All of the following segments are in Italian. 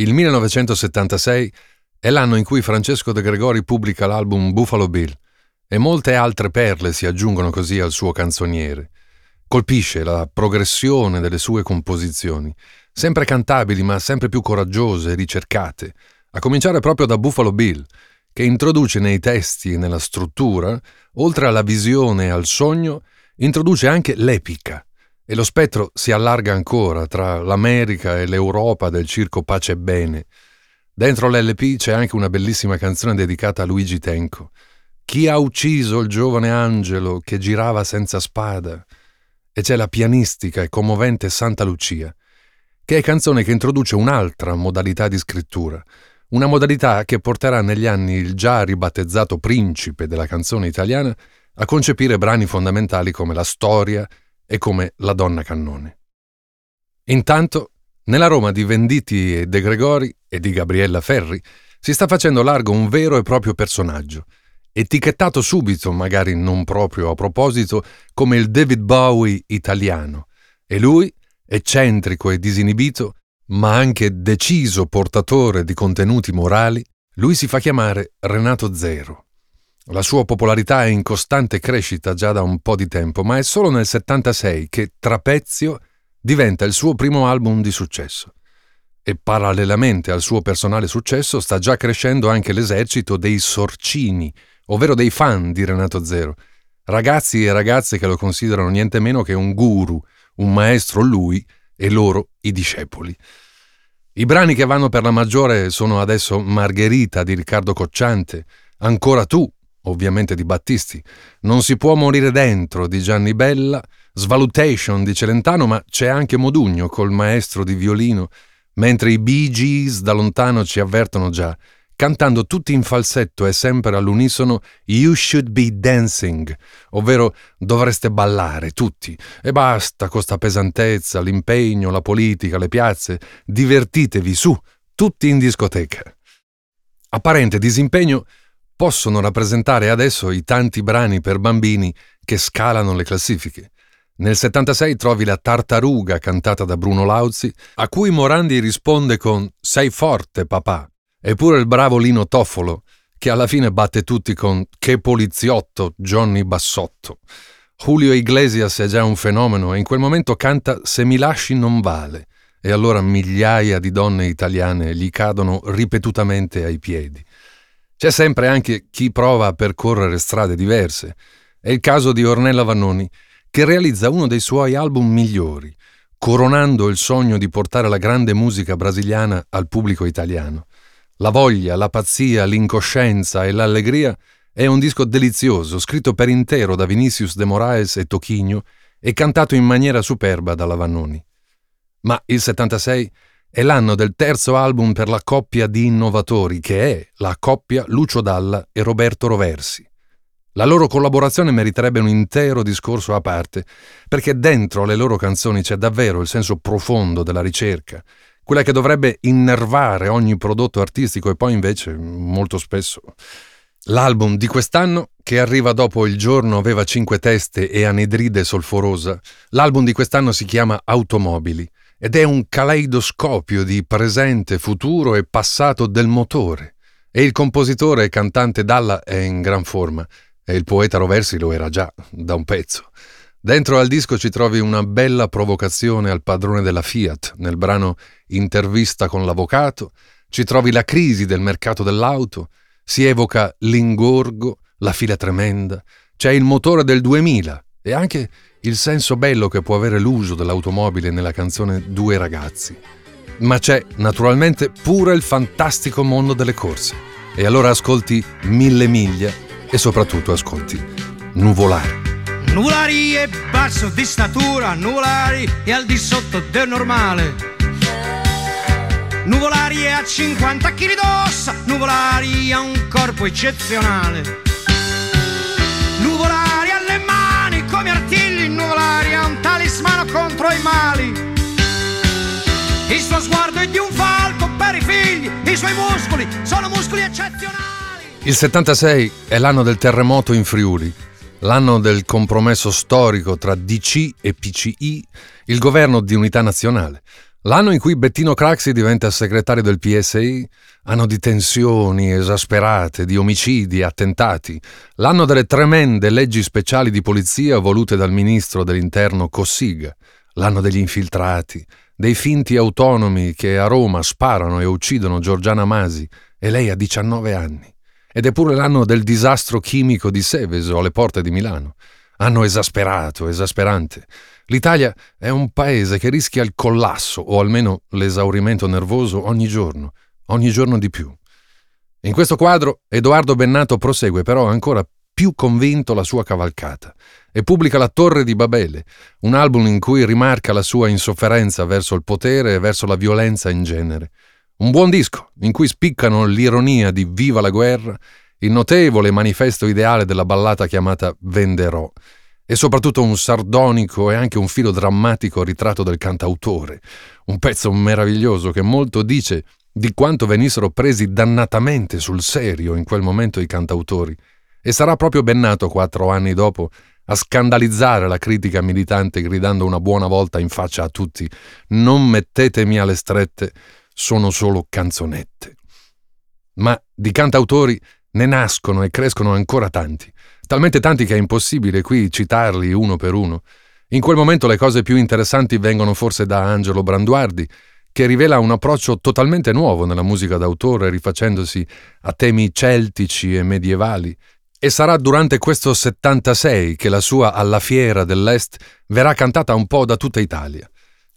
Il 1976 è l'anno in cui Francesco De Gregori pubblica l'album Buffalo Bill e molte altre perle si aggiungono così al suo canzoniere. Colpisce la progressione delle sue composizioni, sempre cantabili ma sempre più coraggiose e ricercate, a cominciare proprio da Buffalo Bill, che introduce nei testi e nella struttura, oltre alla visione e al sogno, introduce anche l'epica, e lo spettro si allarga ancora tra l'America e l'Europa del circo Pace e Bene. Dentro l'LP c'è anche una bellissima canzone dedicata a Luigi Tenco. Chi ha ucciso il giovane angelo che girava senza spada? E c'è la pianistica e commovente Santa Lucia, che è canzone che introduce un'altra modalità di scrittura, una modalità che porterà negli anni il già ribattezzato principe della canzone italiana a concepire brani fondamentali come la storia, e come la donna cannone. Intanto, nella Roma di Venditi e De Gregori e di Gabriella Ferri si sta facendo largo un vero e proprio personaggio, etichettato subito, magari non proprio a proposito, come il David Bowie italiano. E lui, eccentrico e disinibito, ma anche deciso portatore di contenuti morali, lui si fa chiamare Renato Zero. La sua popolarità è in costante crescita già da un po' di tempo, ma è solo nel 76 che Trapezio diventa il suo primo album di successo. E parallelamente al suo personale successo sta già crescendo anche l'esercito dei sorcini, ovvero dei fan di Renato Zero, ragazzi e ragazze che lo considerano niente meno che un guru, un maestro lui e loro i discepoli. I brani che vanno per la maggiore sono adesso Margherita di Riccardo Cocciante, Ancora tu ovviamente di Battisti, Non si può morire dentro di Gianni Bella, Svalutation di Celentano, ma c'è anche Modugno col maestro di violino, mentre i Bee Gees da lontano ci avvertono già, cantando tutti in falsetto e sempre all'unisono You should be dancing, ovvero dovreste ballare tutti, e basta con sta pesantezza, l'impegno, la politica, le piazze, divertitevi su, tutti in discoteca. Apparente disimpegno possono rappresentare adesso i tanti brani per bambini che scalano le classifiche. Nel 76 trovi la Tartaruga cantata da Bruno Lauzi, a cui Morandi risponde con Sei forte papà, eppure il bravo Lino Toffolo, che alla fine batte tutti con Che poliziotto Johnny Bassotto. Julio Iglesias è già un fenomeno e in quel momento canta Se mi lasci non vale, e allora migliaia di donne italiane gli cadono ripetutamente ai piedi. C'è sempre anche chi prova a percorrere strade diverse. È il caso di Ornella Vannoni, che realizza uno dei suoi album migliori, coronando il sogno di portare la grande musica brasiliana al pubblico italiano. La voglia, la pazzia, l'incoscienza e l'allegria è un disco delizioso, scritto per intero da Vinicius de Moraes e Toquinho e cantato in maniera superba dalla Vannoni. Ma il 76 è l'anno del terzo album per la coppia di innovatori che è la coppia Lucio Dalla e Roberto Roversi. La loro collaborazione meriterebbe un intero discorso a parte, perché dentro le loro canzoni c'è davvero il senso profondo della ricerca, quella che dovrebbe innervare ogni prodotto artistico e poi invece molto spesso. L'album di quest'anno, che arriva dopo Il giorno aveva cinque teste e anidride solforosa, l'album di quest'anno si chiama Automobili ed è un caleidoscopio di presente, futuro e passato del motore. E il compositore e cantante Dalla è in gran forma, e il poeta Roversi lo era già, da un pezzo. Dentro al disco ci trovi una bella provocazione al padrone della Fiat, nel brano Intervista con l'avvocato, ci trovi la crisi del mercato dell'auto, si evoca l'ingorgo, la fila tremenda, c'è il motore del 2000 e anche il senso bello che può avere l'uso dell'automobile nella canzone Due ragazzi. Ma c'è naturalmente pure il fantastico mondo delle corse. E allora ascolti Mille miglia e soprattutto ascolti Nuvolare. Nuvolari è basso di statura, Nuvolari è al di sotto del normale. Nuvolari è a 50 kg d'ossa, Nuvolari ha un corpo eccezionale. Come artigli nuvolari ha un talismano contro i mali. Il suo sguardo è di un falco per i figli, i suoi muscoli sono muscoli eccezionali. Il 76 è l'anno del terremoto in Friuli, l'anno del compromesso storico tra DC e PCI, il governo di unità nazionale, L'anno in cui Bettino Craxi diventa segretario del PSI, anno di tensioni esasperate, di omicidi attentati, l'anno delle tremende leggi speciali di polizia volute dal ministro dell'interno Cossiga, l'anno degli infiltrati, dei finti autonomi che a Roma sparano e uccidono Giorgiana Masi e lei ha 19 anni. Ed è pure l'anno del disastro chimico di Seveso alle porte di Milano. Anno esasperato, esasperante. L'Italia è un paese che rischia il collasso o almeno l'esaurimento nervoso ogni giorno, ogni giorno di più. In questo quadro Edoardo Bennato prosegue però ancora più convinto la sua cavalcata e pubblica La Torre di Babele, un album in cui rimarca la sua insofferenza verso il potere e verso la violenza in genere. Un buon disco in cui spiccano l'ironia di Viva la guerra, il notevole manifesto ideale della ballata chiamata Venderò, e soprattutto un sardonico e anche un filo drammatico ritratto del cantautore, un pezzo meraviglioso che molto dice di quanto venissero presi dannatamente sul serio in quel momento i cantautori, e sarà proprio Bennato quattro anni dopo a scandalizzare la critica militante gridando una buona volta in faccia a tutti non mettetemi alle strette, sono solo canzonette. Ma di cantautori ne nascono e crescono ancora tanti talmente tanti che è impossibile qui citarli uno per uno. In quel momento le cose più interessanti vengono forse da Angelo Branduardi, che rivela un approccio totalmente nuovo nella musica d'autore, rifacendosi a temi celtici e medievali. E sarà durante questo 76 che la sua Alla Fiera dell'Est verrà cantata un po' da tutta Italia.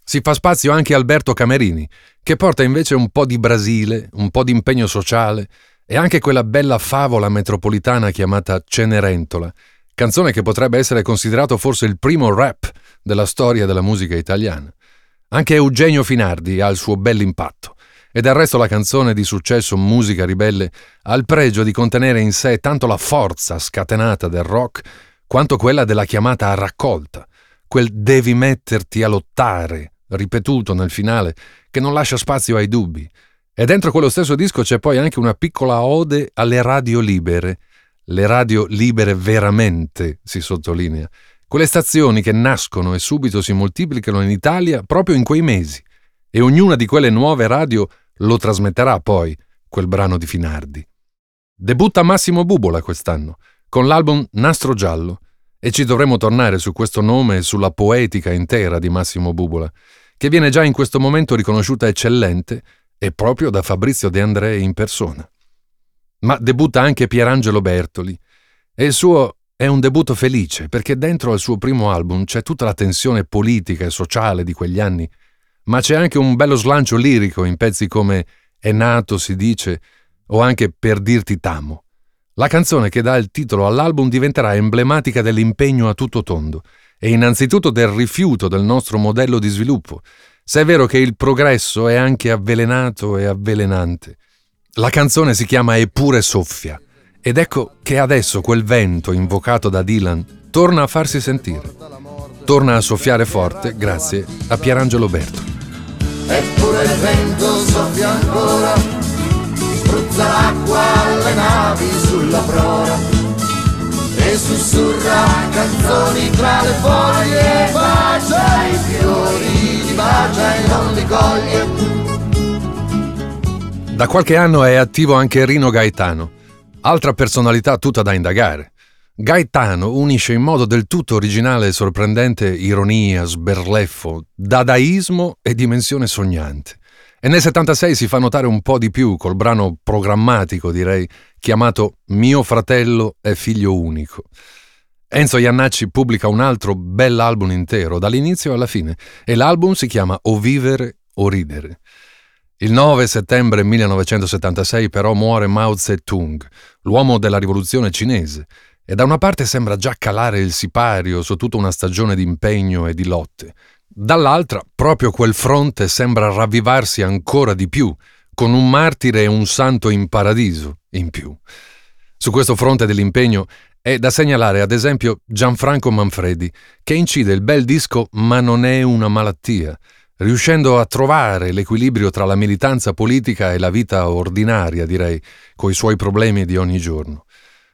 Si fa spazio anche Alberto Camerini, che porta invece un po' di Brasile, un po' di impegno sociale, e anche quella bella favola metropolitana chiamata Cenerentola, canzone che potrebbe essere considerato forse il primo rap della storia della musica italiana. Anche Eugenio Finardi ha il suo bell'impatto e del resto la canzone di successo Musica ribelle ha il pregio di contenere in sé tanto la forza scatenata del rock quanto quella della chiamata a raccolta, quel devi metterti a lottare, ripetuto nel finale, che non lascia spazio ai dubbi, e dentro quello stesso disco c'è poi anche una piccola ode alle radio libere, le radio libere veramente, si sottolinea, quelle stazioni che nascono e subito si moltiplicano in Italia proprio in quei mesi, e ognuna di quelle nuove radio lo trasmetterà poi, quel brano di Finardi. Debutta Massimo Bubola quest'anno, con l'album Nastro Giallo, e ci dovremo tornare su questo nome e sulla poetica intera di Massimo Bubola, che viene già in questo momento riconosciuta eccellente e proprio da Fabrizio De André in persona. Ma debutta anche Pierangelo Bertoli e il suo è un debutto felice perché dentro al suo primo album c'è tutta la tensione politica e sociale di quegli anni, ma c'è anche un bello slancio lirico in pezzi come È nato, si dice, o anche Per dirti t'amo. La canzone che dà il titolo all'album diventerà emblematica dell'impegno a tutto tondo e innanzitutto del rifiuto del nostro modello di sviluppo, se è vero che il progresso è anche avvelenato e avvelenante. La canzone si chiama Eppure soffia ed ecco che adesso quel vento invocato da Dylan torna a farsi sentire. Torna a soffiare forte grazie a Pierangelo Berto. Eppure il vento soffia ancora, spruzza l'acqua alle navi sulla prora e sussurra canzoni tra le foglie, bacia i fiori bacia e non li coglie. Da qualche anno è attivo anche Rino Gaetano, altra personalità tutta da indagare. Gaetano unisce in modo del tutto originale e sorprendente ironia, sberleffo, dadaismo e dimensione sognante. E nel 76 si fa notare un po' di più col brano programmatico, direi, chiamato Mio fratello è figlio unico. Enzo Iannacci pubblica un altro bell'album intero, dall'inizio alla fine, e l'album si chiama O vivere o ridere. Il 9 settembre 1976 però muore Mao Zedong, l'uomo della rivoluzione cinese, e da una parte sembra già calare il sipario su tutta una stagione di impegno e di lotte. Dall'altra, proprio quel fronte sembra ravvivarsi ancora di più, con un martire e un santo in paradiso in più. Su questo fronte dell'impegno è da segnalare ad esempio Gianfranco Manfredi, che incide il bel disco Ma non è una malattia, riuscendo a trovare l'equilibrio tra la militanza politica e la vita ordinaria, direi, coi suoi problemi di ogni giorno.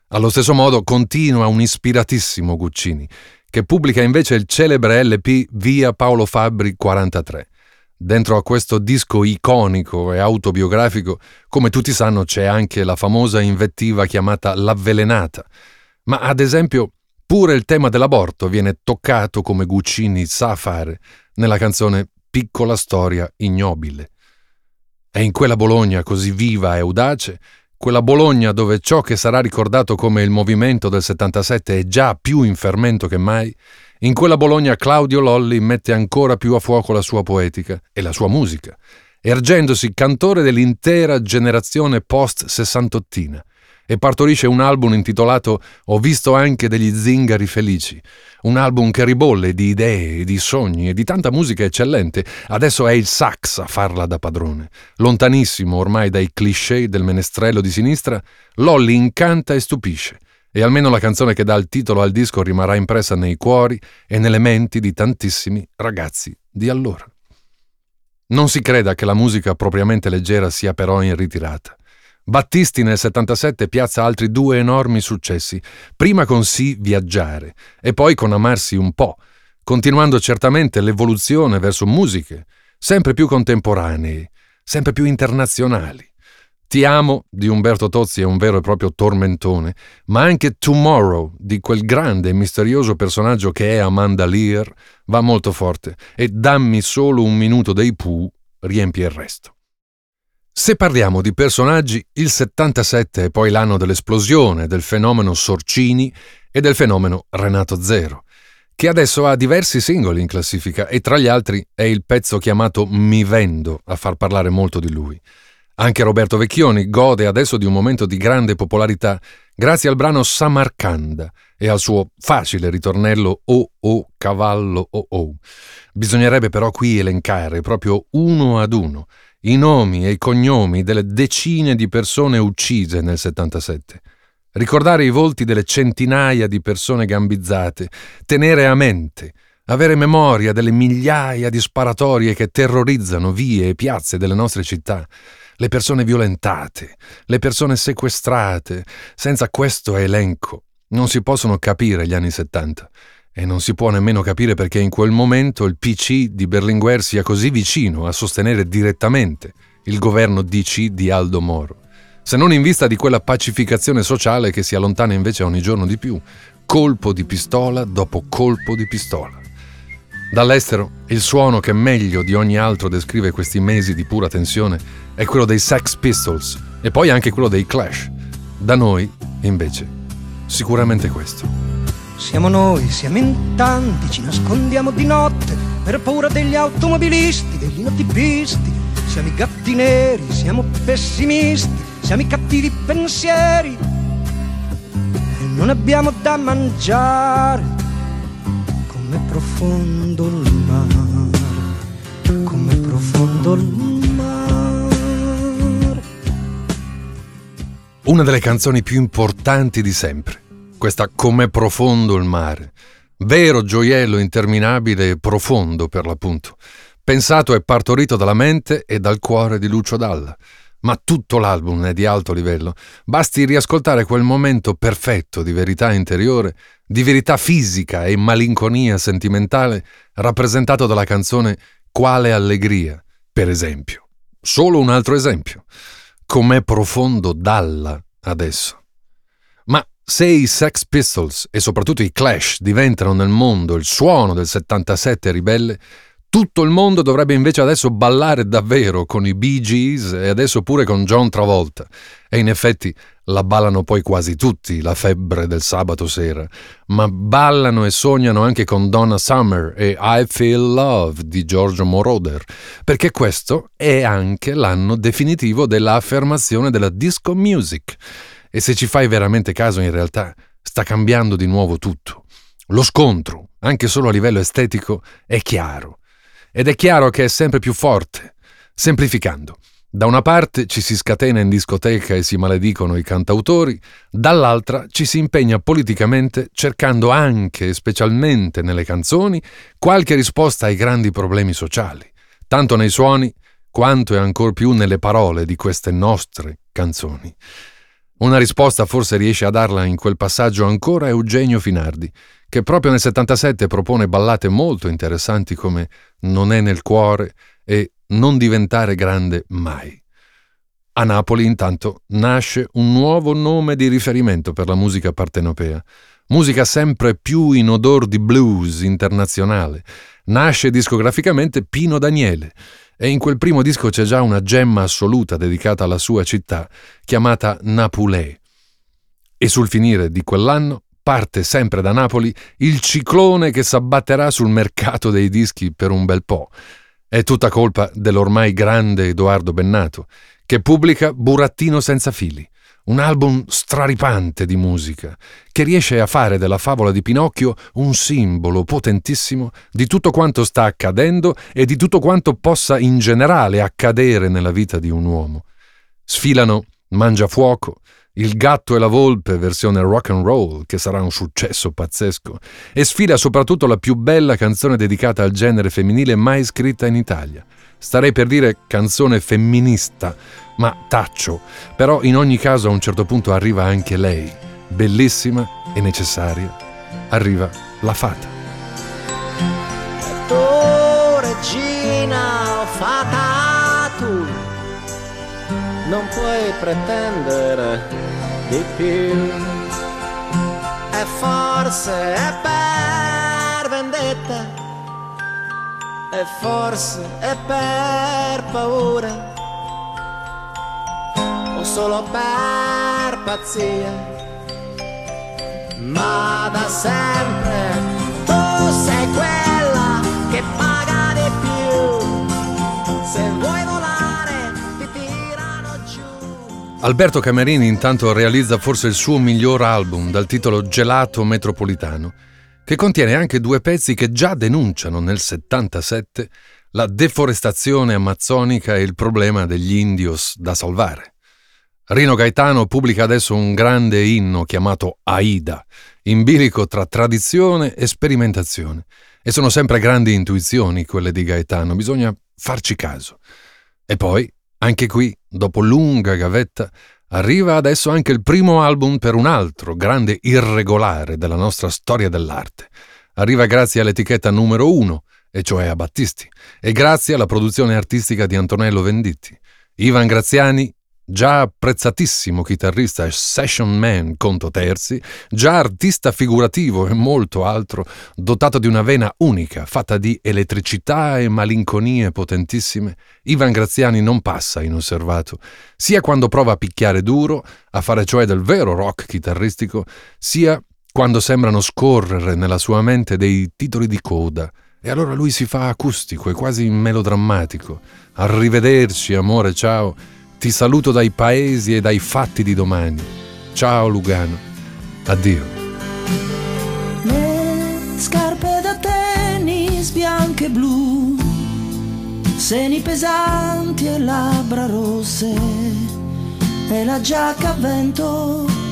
Allo stesso modo continua un ispiratissimo Guccini, che pubblica invece il celebre LP Via Paolo Fabri 43. Dentro a questo disco iconico e autobiografico, come tutti sanno, c'è anche la famosa invettiva chiamata L'avvelenata. Ma ad esempio, pure il tema dell'aborto viene toccato come Guccini sa fare nella canzone Piccola storia ignobile. È in quella Bologna così viva e audace, quella Bologna dove ciò che sarà ricordato come il movimento del 77 è già più in fermento che mai, in quella Bologna Claudio Lolli mette ancora più a fuoco la sua poetica e la sua musica, ergendosi cantore dell'intera generazione post-sessantottina, e partorisce un album intitolato Ho visto anche degli zingari felici, un album che ribolle di idee, di sogni e di tanta musica eccellente. Adesso è il sax a farla da padrone. Lontanissimo ormai dai cliché del menestrello di sinistra, Lolli incanta e stupisce. E almeno la canzone che dà il titolo al disco rimarrà impressa nei cuori e nelle menti di tantissimi ragazzi di allora. Non si creda che la musica propriamente leggera sia però in ritirata. Battisti nel 77 piazza altri due enormi successi, prima con Sì Viaggiare e poi con Amarsi un po', continuando certamente l'evoluzione verso musiche sempre più contemporanee, sempre più internazionali. Ti amo di Umberto Tozzi è un vero e proprio tormentone, ma anche Tomorrow di quel grande e misterioso personaggio che è Amanda Lear va molto forte e Dammi solo un minuto dei Pooh riempie il resto. Se parliamo di personaggi, il 77 è poi l'anno dell'esplosione del fenomeno Sorcini e del fenomeno Renato Zero, che adesso ha diversi singoli in classifica e tra gli altri è il pezzo chiamato Mi Vendo a far parlare molto di lui. Anche Roberto Vecchioni gode adesso di un momento di grande popolarità grazie al brano Samarcanda e al suo facile ritornello Oh oh cavallo oh oh. Bisognerebbe però qui elencare proprio uno ad uno i nomi e i cognomi delle decine di persone uccise nel 77. Ricordare i volti delle centinaia di persone gambizzate, tenere a mente, avere memoria delle migliaia di sparatorie che terrorizzano vie e piazze delle nostre città, le persone violentate, le persone sequestrate, senza questo elenco non si possono capire gli anni 70 e non si può nemmeno capire perché in quel momento il PC di Berlinguer sia così vicino a sostenere direttamente il governo DC di Aldo Moro, se non in vista di quella pacificazione sociale che si allontana invece ogni giorno di più, colpo di pistola dopo colpo di pistola. Dall'estero, il suono che meglio di ogni altro descrive questi mesi di pura tensione è quello dei Sex Pistols e poi anche quello dei Clash. Da noi, invece, sicuramente questo. Siamo noi, siamo in tanti, ci nascondiamo di notte per paura degli automobilisti, degli notipisti. Siamo i gatti neri, siamo pessimisti, siamo i cattivi pensieri. E non abbiamo da mangiare, come profondo il mare, come profondo il mare. Una delle canzoni più importanti di sempre questa com'è profondo il mare, vero gioiello interminabile e profondo per l'appunto, pensato e partorito dalla mente e dal cuore di Lucio Dalla. Ma tutto l'album è di alto livello, basti riascoltare quel momento perfetto di verità interiore, di verità fisica e malinconia sentimentale rappresentato dalla canzone Quale allegria, per esempio. Solo un altro esempio. Com'è profondo Dalla adesso. Se i Sex Pistols e soprattutto i Clash diventano nel mondo il suono del 77 ribelle, tutto il mondo dovrebbe invece adesso ballare davvero con i Bee Gees e adesso pure con John Travolta. E in effetti la ballano poi quasi tutti, la febbre del sabato sera. Ma ballano e sognano anche con Donna Summer e I Feel Love di Giorgio Moroder, perché questo è anche l'anno definitivo dell'affermazione della disco music. E se ci fai veramente caso, in realtà sta cambiando di nuovo tutto. Lo scontro, anche solo a livello estetico, è chiaro. Ed è chiaro che è sempre più forte. Semplificando, da una parte ci si scatena in discoteca e si maledicono i cantautori, dall'altra ci si impegna politicamente cercando anche e specialmente nelle canzoni qualche risposta ai grandi problemi sociali, tanto nei suoni quanto e ancor più nelle parole di queste nostre canzoni. Una risposta forse riesce a darla in quel passaggio ancora Eugenio Finardi, che proprio nel 77 propone ballate molto interessanti come Non è nel cuore e non diventare grande mai. A Napoli, intanto, nasce un nuovo nome di riferimento per la musica partenopea, musica sempre più in odor di blues internazionale. Nasce discograficamente Pino Daniele e in quel primo disco c'è già una gemma assoluta dedicata alla sua città, chiamata Napulè. E sul finire di quell'anno parte sempre da Napoli il ciclone che s'abbatterà sul mercato dei dischi per un bel po'. È tutta colpa dell'ormai grande Edoardo Bennato, che pubblica Burattino senza fili, un album straripante di musica, che riesce a fare della favola di Pinocchio un simbolo potentissimo di tutto quanto sta accadendo e di tutto quanto possa in generale accadere nella vita di un uomo. Sfilano Mangiafuoco, il gatto e la volpe versione rock and roll, che sarà un successo pazzesco, e sfila soprattutto la più bella canzone dedicata al genere femminile mai scritta in Italia. Starei per dire canzone femminista, ma taccio, però in ogni caso a un certo punto arriva anche lei, bellissima e necessaria. Arriva la fata. Tu regina fata tu non puoi pretendere di più. E forse è per vendetta, e forse è per paura, o solo per pazzia, ma da sempre Alberto Camerini intanto realizza forse il suo miglior album dal titolo Gelato Metropolitano, che contiene anche due pezzi che già denunciano nel 77 la deforestazione amazzonica e il problema degli indios da salvare. Rino Gaetano pubblica adesso un grande inno chiamato Aida, in bilico tra tradizione e sperimentazione. E sono sempre grandi intuizioni quelle di Gaetano, bisogna farci caso. E poi anche qui, dopo lunga gavetta, arriva adesso anche il primo album per un altro grande irregolare della nostra storia dell'arte. Arriva grazie all'etichetta numero uno, e cioè a Battisti, e grazie alla produzione artistica di Antonello Venditti. Ivan Graziani già apprezzatissimo chitarrista e session man conto terzi, già artista figurativo e molto altro, dotato di una vena unica, fatta di elettricità e malinconie potentissime, Ivan Graziani non passa inosservato, sia quando prova a picchiare duro, a fare cioè del vero rock chitarristico, sia quando sembrano scorrere nella sua mente dei titoli di coda, e allora lui si fa acustico e quasi melodrammatico. Arrivederci, amore, ciao ti saluto dai paesi e dai fatti di domani. Ciao Lugano. Addio. Le scarpe da tennis bianche e blu, seni pesanti e labbra rosse, e la giacca a vento.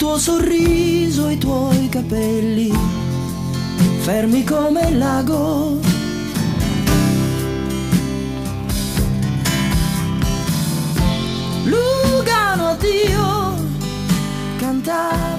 tuo sorriso, i tuoi capelli, fermi come il lago. Lugano, addio, cantare.